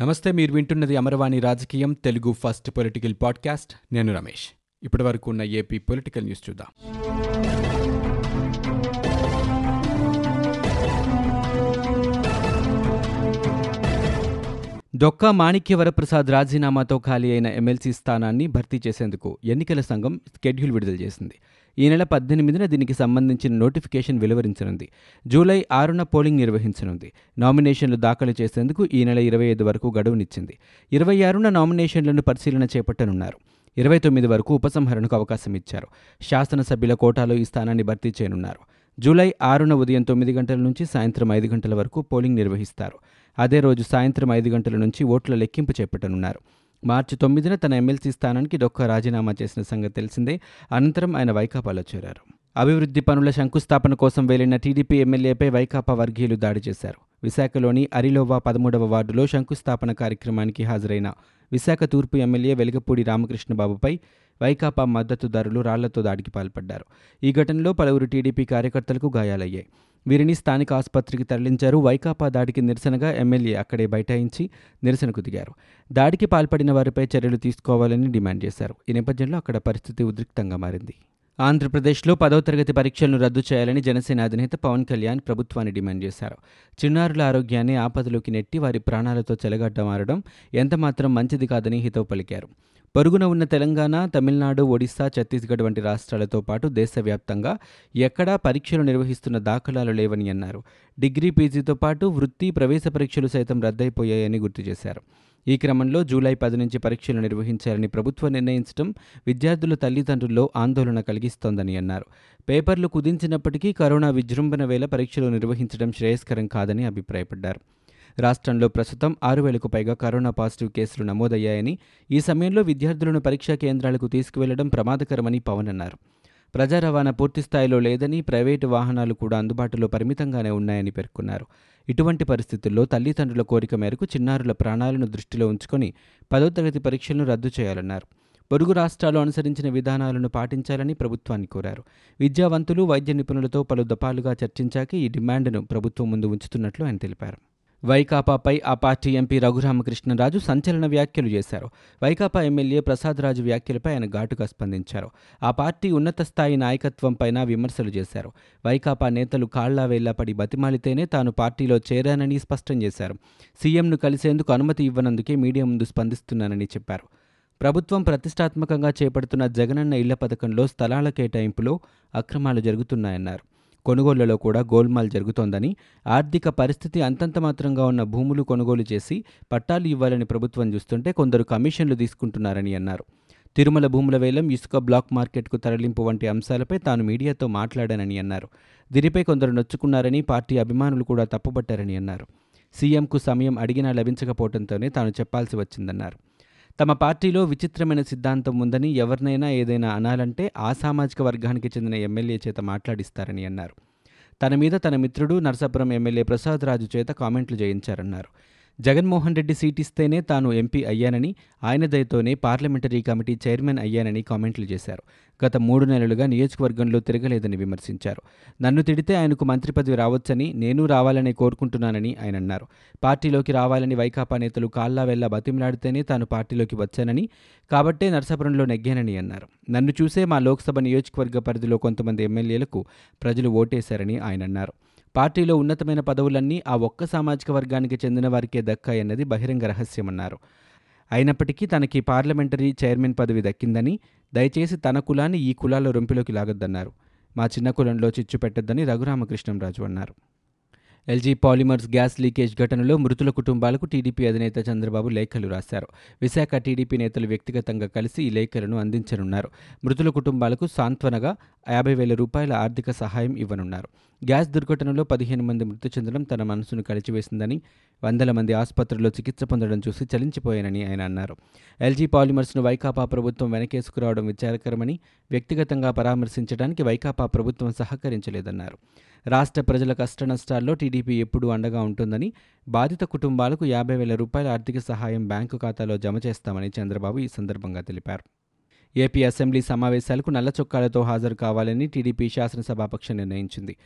నమస్తే మీరు వింటున్నది అమరవాణి రాజకీయం తెలుగు ఫస్ట్ పొలిటికల్ పాడ్కాస్ట్. నేను రమేష్. ఇప్పటి వరకు ఉన్న ఏపీ పొలిటికల్ న్యూస్ చూద్దాం. డొక్కా మాణిక్య వరప్రసాద్ రాజీనామాతో ఖాళీ అయిన ఎమ్మెల్సీ స్థానాన్ని భర్తీ చేసేందుకు ఎన్నికల సంఘం స్కెడ్యూల్ విడుదల చేసింది. ఈ నెల పద్దెనిమిదిన దీనికి సంబంధించిన నోటిఫికేషన్ వెలువరించనుంది. జూలై ఆరున పోలింగ్ నిర్వహించనుంది. నామినేషన్లు దాఖలు చేసేందుకు ఈ నెల ఇరవై ఐదు వరకు గడువునిచ్చింది. ఇరవై ఆరున నామినేషన్లను పరిశీలన చేపట్టనున్నారు. ఇరవై తొమ్మిది వరకు ఉపసంహరణకు అవకాశం ఇచ్చారు. శాసనసభ్యుల కోటాలో ఈ స్థానాన్ని భర్తీ చేయనున్నారు. జూలై ఆరున ఉదయం తొమ్మిది గంటల నుంచి సాయంత్రం ఐదు గంటల వరకు పోలింగ్ నిర్వహిస్తారు. అదే రోజు సాయంత్రం ఐదు గంటల నుంచి ఓట్ల లెక్కింపు చేపట్టనున్నారు. మార్చి తొమ్మిదిన తన ఎమ్మెల్సీ స్థానానికి డొక్క రాజీనామా చేసిన సంగతి తెలిసిందే. అనంతరం ఆయన వైకాపాలో చేరారు. అభివృద్ధి పనుల శంకుస్థాపన కోసం వెళ్ళిన టీడీపీ ఎమ్మెల్యేపై వైకాపా వర్గీయులు దాడి చేశారు. విశాఖలోని అరిలోవా పదమూడవ వార్డులో శంకుస్థాపన కార్యక్రమానికి హాజరైన విశాఖ తూర్పు ఎమ్మెల్యే వెలగపూడి రామకృష్ణబాబుపై వైకాపా మద్దతుదారులు రాళ్ళతో దాడికి పాల్పడ్డారు. ఈ ఘటనలో పలువురు టీడీపీ కార్యకర్తలకు గాయాలయ్యాయి. వీరిని స్థానిక ఆసుపత్రికి తరలించారు. వైకాపా దాడికి నిరసనగా ఎమ్మెల్యే అక్కడే బైఠాయించి నిరసనకు దిగారు. దాడికి పాల్పడిన వారిపై చర్యలు తీసుకోవాలని డిమాండ్ చేశారు. ఈ నేపథ్యంలో అక్కడ పరిస్థితి ఉద్రిక్తంగా మారింది. ఆంధ్రప్రదేశ్లో పదవ తరగతి పరీక్షలను రద్దు చేయాలని జనసేన అధినేత పవన్ కళ్యాణ్ ప్రభుత్వాన్ని డిమాండ్ చేశారు. చిన్నారుల ఆరోగ్యాన్ని ఆపదలోకి నెట్టి వారి ప్రాణాలతో చెలగడ్డ మారడం ఎంతమాత్రం మంచిది కాదని హితవు పలికారు. పొరుగున ఉన్న తెలంగాణ తమిళనాడు ఒడిశా ఛత్తీస్గఢ్ వంటి రాష్ట్రాలతో పాటు దేశవ్యాప్తంగా ఎక్కడా పరీక్షలు నిర్వహిస్తున్న దాఖలాలు లేవని అన్నారు. డిగ్రీ పీజీతో పాటు వృత్తి ప్రవేశ పరీక్షలు సైతం రద్దయిపోయాయని గుర్తు చేశారు. ఈ క్రమంలో జూలై పది నుంచి పరీక్షలు నిర్వహించాలని ప్రభుత్వం నిర్ణయించడం విద్యార్థుల తల్లిదండ్రుల్లో ఆందోళన కలిగిస్తోందని అన్నారు. పేపర్లు కుదించినప్పటికీ కరోనా విజృంభణ వేళ పరీక్షలు నిర్వహించడం శ్రేయస్కరం కాదని అభిప్రాయపడ్డారు. రాష్ట్రంలో ప్రస్తుతం ఆరు వేలకు పైగా కరోనా పాజిటివ్ కేసులు నమోదయ్యాయని ఈ సమయంలో విద్యార్థులను పరీక్షా కేంద్రాలకు తీసుకువెళ్ళడం ప్రమాదకరమని పవన్ అన్నారు. ప్రజా రవాణా పూర్తిస్థాయిలో లేదని ప్రైవేటు వాహనాలు కూడా అందుబాటులో పరిమితంగానే ఉన్నాయని పేర్కొన్నారు. ఇటువంటి పరిస్థితుల్లో తల్లిదండ్రుల కోరిక మేరకు చిన్నారుల ప్రాణాలను దృష్టిలో ఉంచుకొని పదో తరగతి పరీక్షలను రద్దు చేయాలన్నారు. పొరుగు రాష్ట్రాలు అనుసరించిన విధానాలను పాటించాలని ప్రభుత్వాన్ని కోరారు. విద్యావంతులు వైద్య నిపుణులతో పలు దఫాలుగా చర్చించాక ఈ డిమాండ్ను ప్రభుత్వం ముందు ఉంచుతున్నట్లు ఆయన తెలిపారు. వైకాపాపై ఆ పార్టీ ఎంపీ రఘురామకృష్ణరాజు సంచలన వ్యాఖ్యలు చేశారు. వైకాపా ఎమ్మెల్యే ప్రసాదరాజు వ్యాఖ్యలపై ఆయన ఘాటుగా స్పందించారు. ఆ పార్టీ ఉన్నత స్థాయి నాయకత్వంపైన విమర్శలు చేశారు. వైకాపా నేతలు కాళ్ళా వేళ్ళా పడి బతిమాలితేనే తాను పార్టీలో చేరానని స్పష్టం చేశారు. సీఎంను కలిసేందుకు అనుమతి ఇవ్వనందుకే మీడియా ముందు స్పందిస్తున్నానని చెప్పారు. ప్రభుత్వం ప్రతిష్టాత్మకంగా చేపడుతున్న జగనన్న ఇళ్ళ పథకంలో స్థలాల కేటాయింపులో అక్రమాలు జరుగుతున్నాయన్నారు. కొనుగోళ్ళలో కూడా గోల్మాల్ జరుగుతోందని ఆర్థిక పరిస్థితి అంతంత మాత్రంగా ఉన్న భూములు కొనుగోలు చేసి పట్టాలు ఇవ్వాలని ప్రభుత్వం చూస్తుంటే కొందరు కమిషన్లు తీసుకుంటున్నారని అన్నారు. తిరుమల భూముల వేలం ఇసుక బ్లాక్ మార్కెట్కు తరలింపు వంటి అంశాలపై తాను మీడియాతో మాట్లాడానని అన్నారు. దీనిపై కొందరు నొచ్చుకున్నారని పార్టీ అభిమానులు కూడా తప్పుపట్టారని అన్నారు. సీఎంకు సమయం అడిగినా లభించకపోవడంతోనే తాను చెప్పాల్సి వచ్చిందన్నారు. తమ పార్టీలో విచిత్రమైన సిద్ధాంతం ఉందని ఎవరినైనా ఏదైనా అనాలంటే ఆ సామాజిక వర్గానికి చెందిన ఎమ్మెల్యే చేత మాట్లాడిస్తారని అన్నారు. తన మీద తన మిత్రుడు నర్సాపురం ఎమ్మెల్యే ప్రసాద్ రాజు చేత కామెంట్లు చేయించారన్నారు. జగన్మోహన్ రెడ్డి సీట్ ఇస్తేనే తాను ఎంపీ అయ్యానని ఆయన దయతోనే పార్లమెంటరీ కమిటీ చైర్మన్ అయ్యానని కామెంట్లు చేశారు. గత మూడు నెలలుగా నియోజకవర్గంలో తిరగలేదని విమర్శించారు. నన్ను తిడితే ఆయనకు మంత్రి పదవి రావచ్చని నేను రావాలని కోరుకుంటున్నానని ఆయన అన్నారు. పార్టీలోకి రావాలని వైకాపా నేతలు కాల్లా వెళ్ళ బతిమలాడితేనే తాను పార్టీలోకి వచ్చానని కాబట్టే నర్సాపురంలో నెగ్గానని అన్నారు. నన్ను చూసే మా లోక్సభ నియోజకవర్గ పరిధిలో కొంతమంది ఎమ్మెల్యేలకు ప్రజలు ఓటేశారని ఆయన అన్నారు. పార్టీలో ఉన్నతమైన పదవులన్నీ ఆ ఒక్క సామాజిక వర్గానికి చెందిన వారికే దక్కాయన్నది బహిరంగ రహస్యమన్నారు. అయినప్పటికీ తనకి పార్లమెంటరీ చైర్మన్ పదవి దక్కిందని దయచేసి తన కులాన్ని ఈ కులాల రొంపిలోకి లాగొద్దన్నారు. మా చిన్న కులంలో చిచ్చు పెట్టొద్దని రఘురామకృష్ణంరాజు అన్నారు. ఎల్జీ పాలిమర్స్ గ్యాస్ లీకేజ్ ఘటనలో మృతుల కుటుంబాలకు టీడీపీ అధినేత చంద్రబాబు లేఖలు రాశారు. విశాఖ టీడీపీ నేతలు వ్యక్తిగతంగా కలిసి ఈ లేఖలను అందించనున్నారు. మృతుల కుటుంబాలకు సాంత్వనగా యాభై వేల రూపాయల ఆర్థిక సహాయం ఇవ్వనున్నారు. గ్యాస్ దుర్ఘటనలో పదిహేను మంది మృతి చెందడం తన మనసును కలిచివేసిందని వందల మంది ఆసుపత్రిలో చికిత్స పొందడం చూసి చలించిపోయానని ఆయన అన్నారు. ఎల్జీ పాలిమర్స్ను వైకాపా ప్రభుత్వం వెనకేసుకురావడం విచారకరమని వ్యక్తిగతంగా పరామర్శించడానికి వైకాపా ప్రభుత్వం సహకరించలేదన్నారు. రాష్ట్ర ప్రజల కష్టనష్టాల్లో టీడీపీ ఎప్పుడూ అండగా ఉంటుందని బాధిత కుటుంబాలకు యాభై వేల రూపాయల ఆర్థిక సహాయం బ్యాంకు ఖాతాలో జమ చేస్తామని చంద్రబాబు ఈ సందర్భంగా తెలిపారు. ఏపీ అసెంబ్లీ సమావేశాలకు నల్ల చొక్కాలతో హాజరు కావాలని టీడీపీ శాసనసభాపక్షం నిర్ణయించింది.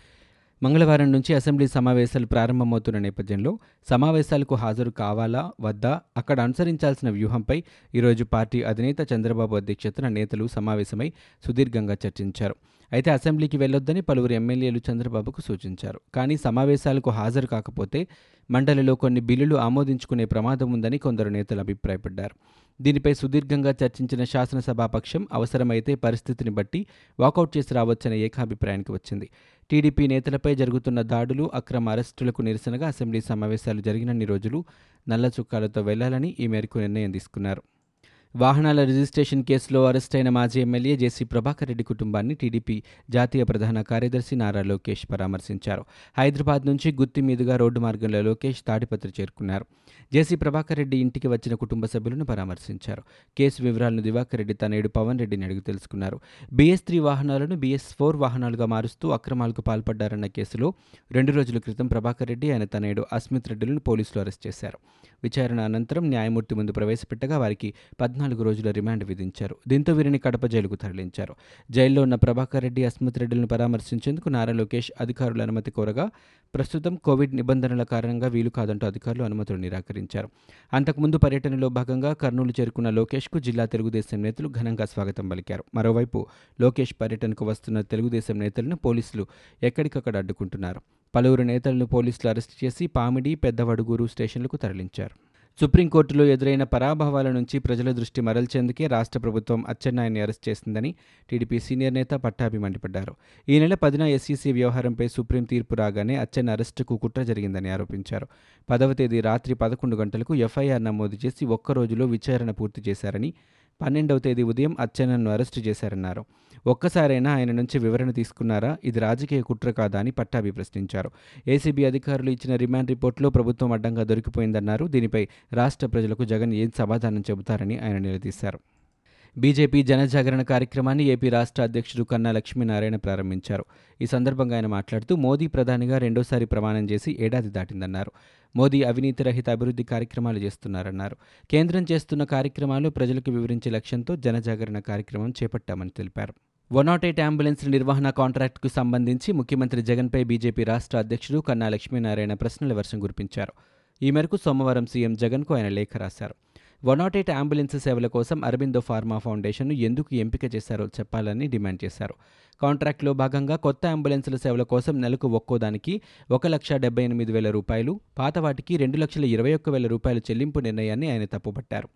మంగళవారం నుంచి అసెంబ్లీ సమావేశాలు ప్రారంభమవుతున్న నేపథ్యంలో సమావేశాలకు హాజరు కావాలా వద్దా అక్కడ అనుసరించాల్సిన వ్యూహంపై ఈరోజు పార్టీ అధినేత చంద్రబాబు అధ్యక్షతన నేతలు సమావేశమై సుదీర్ఘంగా చర్చించారు. అయితే అసెంబ్లీకి వెళ్ళొద్దని పలువురు ఎమ్మెల్యేలు చంద్రబాబుకు సూచించారు. కానీ సమావేశాలకు హాజరు కాకపోతే మండలిలో కొన్ని బిల్లులు ఆమోదించుకునే ప్రమాదం ఉందని కొందరు నేతలు అభిప్రాయపడ్డారు. దీనిపై సుదీర్ఘంగా చర్చించిన శాసనసభాపక్షం అవసరమైతే పరిస్థితిని బట్టి వాకౌట్ చేసి రావచ్చనే ఏకాభిప్రాయానికి వచ్చింది. టీడీపీ నేతలపై జరుగుతున్న దాడులు అక్రమ అరెస్టులకు నిరసనగా అసెంబ్లీ సమావేశాలు జరిగినన్ని రోజులు నల్ల చుక్కాలతో వెళ్ళాలని ఈ మేరకు నిర్ణయం తీసుకున్నారు. వాహనాల రిజిస్ట్రేషన్ కేసులో అరెస్టైన మాజీ ఎమ్మెల్యే జేసీ ప్రభాకర్ రెడ్డి కుటుంబాన్ని టీడీపీ జాతీయ ప్రధాన కార్యదర్శి నారా లోకేష్ పరామర్శించారు. హైదరాబాద్ నుంచి గుత్తి మీదుగా రోడ్డు మార్గంలో లోకేష్ తాడిపత్రి చేరుకున్నారు. జేసీ ప్రభాకర్ రెడ్డి ఇంటికి వచ్చిన కుటుంబ సభ్యులను పరామర్శించారు. కేసు వివరాలను దివాకర్ రెడ్డి తనేడు పవన్ రెడ్డిని అడిగి తెలుసుకున్నారు. బీఎస్ త్రీ వాహనాలను బీఎస్ ఫోర్ వాహనాలుగా మారుస్తూ అక్రమాలకు పాల్పడ్డారన్న కేసులో రెండు రోజుల క్రితం ప్రభాకర్ రెడ్డి ఆయన తనేడు అస్మిత్ రెడ్డిలను పోలీసులు అరెస్ట్ చేశారు. విచారణ అనంతరం న్యాయమూర్తి ముందు ప్రవేశపెట్టగా వారికి పద్నాలుగు రోజుల రిమాండ్ విధించారు. దీంతో వీరిని కడప జైలుకు తరలించారు. జైల్లో ఉన్న ప్రభాకర్ రెడ్డి అస్మిత్ రెడ్డిలను పరామర్శించేందుకు నారా లోకేష్ అధికారుల అనుమతి కోరగా ప్రస్తుతం కోవిడ్ నిబంధనల కారణంగా వీలు కాదంటూ అధికారులు అనుమతులు నిరాకరించారు. అంతకుముందు పర్యటనలో భాగంగా కర్నూలు చేరుకున్న లోకేష్కు జిల్లా తెలుగుదేశం నేతలు ఘనంగా స్వాగతం పలికారు. మరోవైపు లోకేష్ పర్యటనకు వస్తున్న తెలుగుదేశం నేతలను పోలీసులు ఎక్కడికక్కడ అడ్డుకుంటున్నారు. పలువురు నేతలను పోలీసులు అరెస్టు చేసి పామిడి పెద్దవడుగూరు స్టేషన్లకు తరలించారు. సుప్రీంకోర్టులో ఎదురైన పరాభవాల నుంచి ప్రజల దృష్టి మరల్చేందుకే రాష్ట్ర ప్రభుత్వం అచ్చెన్నాయన్ని అరెస్ట్ చేసిందని టీడీపీ సీనియర్ నేత పట్టాభి మండిపడ్డారు. ఈ నెల పదిన ఎస్సీసీ వ్యవహారంపై సుప్రీం తీర్పు రాగానే అచ్చెన్న అరెస్టుకు కుట్ర జరిగిందని ఆరోపించారు. పదవ తేదీ రాత్రి పదకొండు గంటలకు ఎఫ్ఐఆర్ నమోదు చేసి ఒక్క రోజులో విచారణ పూర్తి చేశారని పన్నెండవ తేదీ ఉదయం అచ్చెన్నను అరెస్టు చేశారన్నారు. ఒక్కసారైనా ఆయన నుంచి వివరణ తీసుకున్నారా? ఇది రాజకీయ కుట్ర కాదా అని పట్టాభి ప్రశ్నించారు. ఏసీబీ అధికారులు ఇచ్చిన రిమాండ్ రిపోర్టులో ప్రభుత్వం అడ్డంగా దొరికిపోయిందన్నారు. దీనిపై రాష్ట్ర ప్రజలకు జగన్ ఏం సమాధానం చెబుతారని ఆయన నిలదీశారు. బీజేపీ జనజాగరణ కార్యక్రమాన్ని ఏపీ రాష్ట్ర అధ్యక్షుడు కన్నా లక్ష్మీనారాయణ ప్రారంభించారు. ఈ సందర్భంగా ఆయన మాట్లాడుతూ మోదీ ప్రధానిగా రెండోసారి ప్రమాణం చేసి ఏడాది దాటిందన్నారు. మోదీ అవినీతి రహిత అభివృద్ధి కార్యక్రమాలు చేస్తున్నారన్నారు. కేంద్రం చేస్తున్న కార్యక్రమాలు ప్రజలకు వివరించే లక్ష్యంతో జనజాగరణ కార్యక్రమం చేపట్టామని తెలిపారు. వన్ నాట్ ఎయిట్ అంబులెన్స్ నిర్వహణ కాంట్రాక్టుకు సంబంధించి ముఖ్యమంత్రి జగన్పై బీజేపీ రాష్ట్ర అధ్యక్షుడు కన్నా లక్ష్మీనారాయణ ప్రశ్నల వర్షం కురిపించారు. ఈ మేరకు సోమవారం సీఎం జగన్కు ఆయన లేఖ రాశారు. వన్ నాట్ ఎయిట్ అంబులెన్స్ సేవల కోసం అరబిందో ఫార్మా ఫౌండేషన్ను ఎందుకు ఎంపిక చేశారో చెప్పాలని డిమాండ్ చేశారు. కాంట్రాక్ట్లో భాగంగా కొత్త అంబులెన్సుల సేవల కోసం నెలకు ఒక్కోదానికి ఒక లక్ష డెబ్బై ఎనిమిది వేల రూపాయలు పాత వాటికి రెండు లక్షల ఇరవై ఒక్క వేల రూపాయల చెల్లింపు నిర్ణయాన్ని ఆయన తప్పుపట్టారు.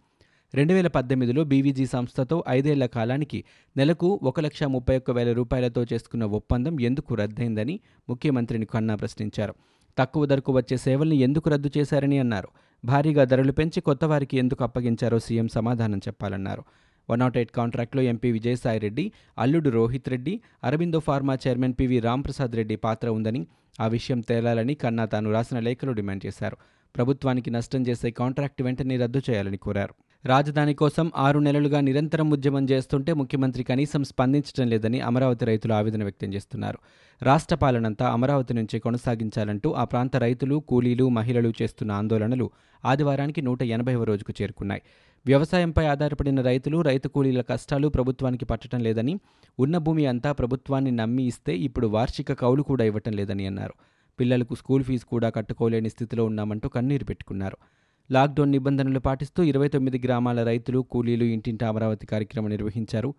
రెండు వేల పద్దెనిమిదిలో బీవీజీ సంస్థతో ఐదేళ్ళ కాలానికి నెలకు ఒక లక్ష ముప్పై ఒక్క వేల రూపాయలతో చేసుకున్న ఒప్పందం ఎందుకు రద్దయిందని ముఖ్యమంత్రిని కన్నా ప్రశ్నించారు. తక్కువ ధరకు వచ్చే సేవల్ని ఎందుకు రద్దు చేశారని అన్నారు. భారీగా ధరలు పెంచి కొత్త వారికి ఎందుకు అప్పగించారో సీఎం సమాధానం చెప్పాలన్నారు. వన్ నాట్ ఎయిట్ కాంట్రాక్ట్లో ఎంపీ విజయసాయిరెడ్డి అల్లుడు Rohit Reddy Aurobindo pharma chairman PV Ramprasad Reddy పాత్ర ఉందని ఆ విషయం తేలాలని కన్నా తాను రాసిన లేఖలో డిమాండ్ చేశారు. ప్రభుత్వానికి నష్టం చేసే కాంట్రాక్ట్ వెంటనే రద్దు చేయాలని కోరారు. రాజధాని కోసం ఆరు నెలలుగా నిరంతరం ఉద్యమం చేస్తుంటే ముఖ్యమంత్రి కనీసం స్పందించడం లేదని అమరావతి రైతులు ఆవేదన వ్యక్తం చేస్తున్నారు. రాష్ట్ర పాలనంతా అమరావతి నుంచే కొనసాగించాలంటూ ఆ ప్రాంత రైతులు కూలీలు మహిళలు చేస్తున్న ఆందోళనలు ఆదివారానికి నూట ఎనభైవ రోజుకు చేరుకున్నాయి. వ్యవసాయంపై ఆధారపడిన రైతులు రైతు కూలీల కష్టాలు ప్రభుత్వానికి పట్టడం లేదని ఉన్న భూమి అంతా ప్రభుత్వాన్ని నమ్మి ఇస్తే ఇప్పుడు వార్షిక కౌలు కూడా ఇవ్వటం లేదని అన్నారు. పిల్లలకు స్కూల్ ఫీజు కూడా కట్టుకోలేని స్థితిలో ఉన్నామంటూ కన్నీరు పెట్టుకున్నారు. లాక్డౌన్ నిబంధనలు పాటిస్తూ ఇరవై తొమ్మిది గ్రామాల రైతులు కూలీలు ఇంటింటి అమరావతి కార్యక్రమం నిర్వహించారు.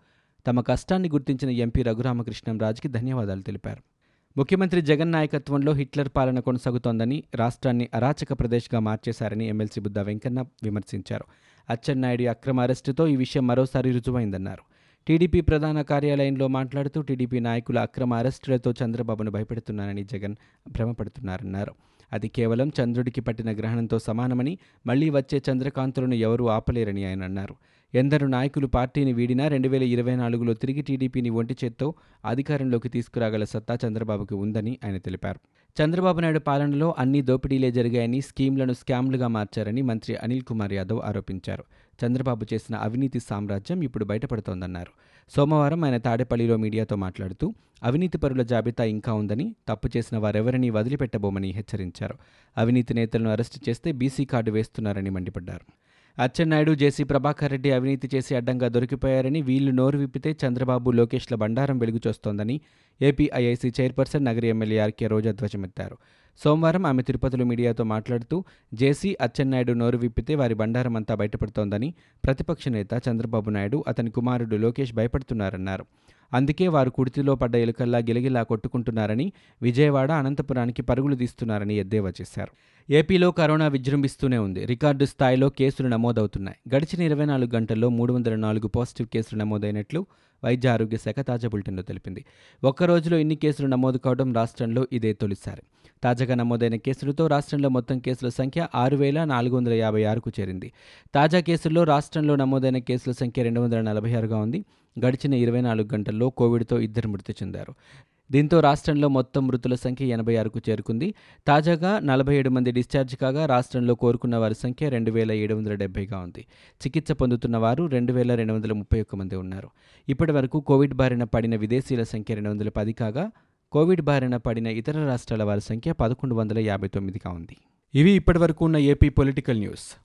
తమ కష్టాన్ని గుర్తించిన ఎంపీ రఘురామకృష్ణంరాజుకి ధన్యవాదాలు తెలిపారు. ముఖ్యమంత్రి జగన్ నాయకత్వంలో హిట్లర్ పాలన కొనసాగుతోందని రాష్ట్రాన్ని అరాచక ప్రదేశ్గా మార్చేశారని ఎమ్మెల్సీ బుద్ధ వెంకన్న విమర్శించారు. అచ్చెన్నాయుడి అక్రమ అరెస్టుతో ఈ విషయం మరోసారి రుజువైందన్నారు. టీడీపీ ప్రధాన కార్యాలయంలో మాట్లాడుతూ టీడీపీ నాయకుల అక్రమ అరెస్టులతో చంద్రబాబును భయపెడుతున్నానని జగన్ భ్రమపడుతున్నారన్నారు. అది కేవలం చంద్రుడికి పట్టిన గ్రహణంతో సమానమని మళ్ళీ వచ్చే చంద్రకాంతులను ఎవరూ ఆపలేరని ఆయన అన్నారు. ఎందరు నాయకులు పార్టీని వీడినా రెండు వేల ఇరవై నాలుగులో తిరిగి టీడీపీని ఒంటి చేత్తో అధికారంలోకి తీసుకురాగల సత్తా చంద్రబాబుకు ఉందని ఆయన తెలిపారు. చంద్రబాబు నాయుడు పాలనలో అన్ని దోపిడీలే జరిగాయని స్కీమ్లను స్కామ్లుగా మార్చారని మంత్రి అనిల్ కుమార్ యాదవ్ ఆరోపించారు. చంద్రబాబు చేసిన అవినీతి సామ్రాజ్యం ఇప్పుడు బయటపడుతోందన్నారు. సోమవారం ఆయన తాడేపల్లిలో మీడియాతో మాట్లాడుతూ అవినీతి పరుల జాబితా ఇంకా ఉందని తప్పు చేసిన వారెవరినీ వదిలిపెట్టబోమని హెచ్చరించారు. అవినీతి నేతలను అరెస్టు చేస్తే బీసీ కార్డు వేస్తున్నారని మండిపడ్డారు. అచ్చెన్నాయుడు జేసీ ప్రభాకర్ రెడ్డి అవినీతి చేసి అడ్డంగా దొరికిపోయారని వీళ్ళు నోరు విప్పితే చంద్రబాబు లోకేష్ల బండారం వెలుగుచొస్తోందని APIIC chairperson Nagari MLA RK Roja ధ్వజమెత్తారు. సోమవారం ఆమె తిరుపతిలో మీడియాతో మాట్లాడుతూ జేసీ అచ్చెన్నాయుడు నోరు విప్పితే వారి బండారం అంతా బయటపడుతోందని ప్రతిపక్ష నేత చంద్రబాబు నాయుడు అతని కుమారుడు లోకేష్ భయపడుతున్నారన్నారు. అందుకే వారు కుడితిలో పడ్డ ఎలుకల్లా గిలగిలా కొట్టుకుంటున్నారని విజయవాడ అనంతపురానికి పరుగులు తీస్తున్నారని ఎద్దేవా చేశారు. ఏపీలో కరోనా విజృంభిస్తూనే ఉంది. రికార్డు స్థాయిలో కేసులు నమోదవుతున్నాయి. గడిచిన ఇరవై నాలుగు గంటల్లో మూడు వందల నాలుగు పాజిటివ్ కేసులు నమోదైనట్లు వైద్య ఆరోగ్య శాఖ తాజా బులెటిన్లో తెలిపింది. ఒక్క రోజులో ఇన్ని కేసులు నమోదు కావడం రాష్ట్రంలో ఇదే తొలిసారి. తాజాగా నమోదైన కేసులతో రాష్ట్రంలో మొత్తం కేసుల సంఖ్య ఆరు వేల నాలుగు వందల యాభై ఆరుకు చేరింది. తాజా కేసుల్లో రాష్ట్రంలో నమోదైన కేసుల సంఖ్య రెండు వందల నలభై ఆరుగా ఉంది. గడిచిన ఇరవై నాలుగు గంటల్లో కోవిడ్తో ఇద్దరు మృతి చెందారు. దీంతో రాష్ట్రంలో మొత్తం మృతుల సంఖ్య ఎనభై ఆరుకు చేరుకుంది. తాజాగా నలభై ఏడు మంది డిశ్చార్జ్ కాగా రాష్ట్రంలో కోరుకున్న వారి సంఖ్య రెండు వేల ఏడు వందల డెబ్బైగా ఉంది. చికిత్స పొందుతున్న వారు రెండు వేల రెండు వందల ముప్పై ఒక్క మంది ఉన్నారు. ఇప్పటి వరకు కోవిడ్ బారిన పడిన విదేశీయుల సంఖ్య రెండు వందల పది కాగా కోవిడ్ బారిన పడిన ఇతర రాష్ట్రాల వారి సంఖ్య పదకొండు వందల యాభై తొమ్మిదిగా ఉంది. ఇవి ఇప్పటివరకు ఉన్న ఏపీ పొలిటికల్ న్యూస్.